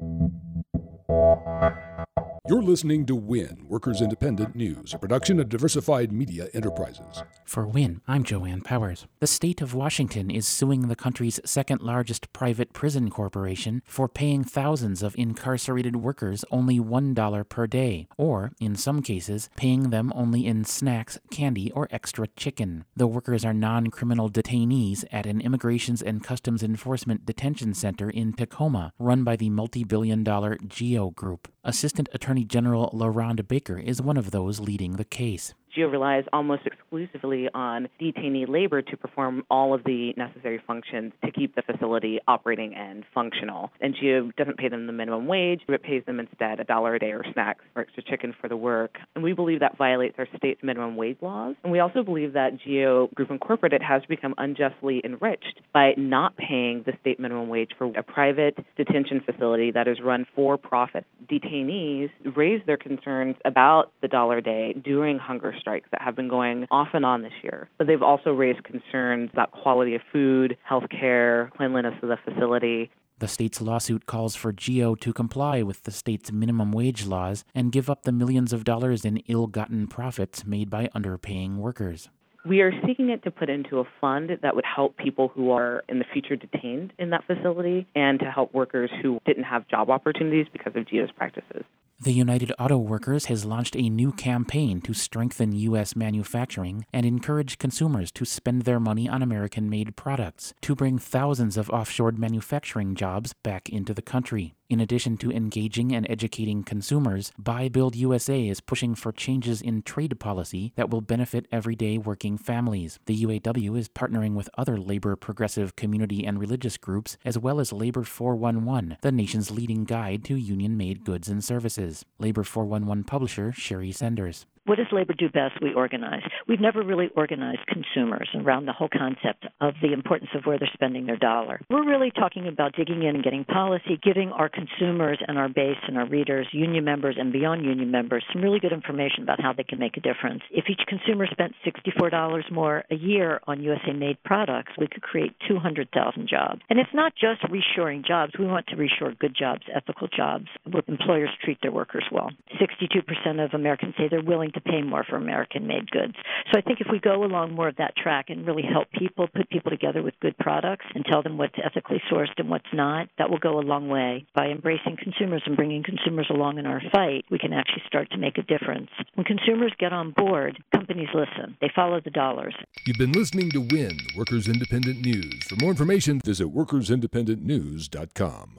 Thank you. You're listening to WIN, Workers Independent News, a production of Diversified Media Enterprises. For WIN, I'm Joanne Powers. The state of Washington is suing the country's second largest private prison corporation for paying thousands of incarcerated workers only $1 per day, or, in some cases, paying them only in snacks, candy, or extra chicken. The workers are non criminal detainees at an Immigrations and Customs Enforcement Detention Center in Tacoma, run by the multi billion dollar GEO Group. Assistant Attorney General LaRonda Baker is one of those leading the case. GEO relies almost exclusively on detainee labor to perform all of the necessary functions to keep the facility operating and functional. And GEO doesn't pay them the minimum wage, but pays them instead a dollar a day or snacks or extra chicken for the work. And we believe that violates our state's minimum wage laws. And we also believe that GEO Group Incorporated has become unjustly enriched by not paying the state minimum wage for a private detention facility that is run for profit. Detainees raise their concerns about the dollar a day during hunger strikes that have been going off and on this year. But they've also raised concerns about quality of food, health care, cleanliness of the facility. The state's lawsuit calls for GEO to comply with the state's minimum wage laws and give up the millions of dollars in ill gotten profits made by underpaying workers. We are seeking it to put into a fund that would help people who are in the future detained in that facility and to help workers who didn't have job opportunities because of GEO's practices. The United Auto Workers has launched a new campaign to strengthen U.S. manufacturing and encourage consumers to spend their money on American made products to bring thousands of offshore manufacturing jobs back into the country. In addition to engaging and educating consumers, Buy Build USA is pushing for changes in trade policy that will benefit everyday working families. The UAW is partnering with other labor progressive community and religious groups, as well as Labor 411, the nation's leading guide to union made goods and services. Labor 411 publisher Sherry Senders. What does labor do best? We organize. We've never really organized consumers around the whole concept of the importance of where they're spending their dollar. We're really talking about digging in and getting policy, giving our consumers and our base and our readers, union members and beyond union members, some really good information about how they can make a difference. If each consumer spent $64 more a year on USA made products, we could create 200,000 jobs. And it's not just reshoring jobs. We want to reshore good jobs, ethical jobs, where employers treat their workers well. 62% of Americans say they're willing to pay more for American made goods. So I think if we go along more of that track and really help people, put people together with good products and tell them what's ethically sourced and what's not, that will go a long way. By embracing consumers and bringing consumers along in our fight, we can actually start to make a difference. When consumers get on board, companies listen. They follow the dollars. You've been listening to WIN, Workers Independent News. For more information, visit workersindependentnews.com.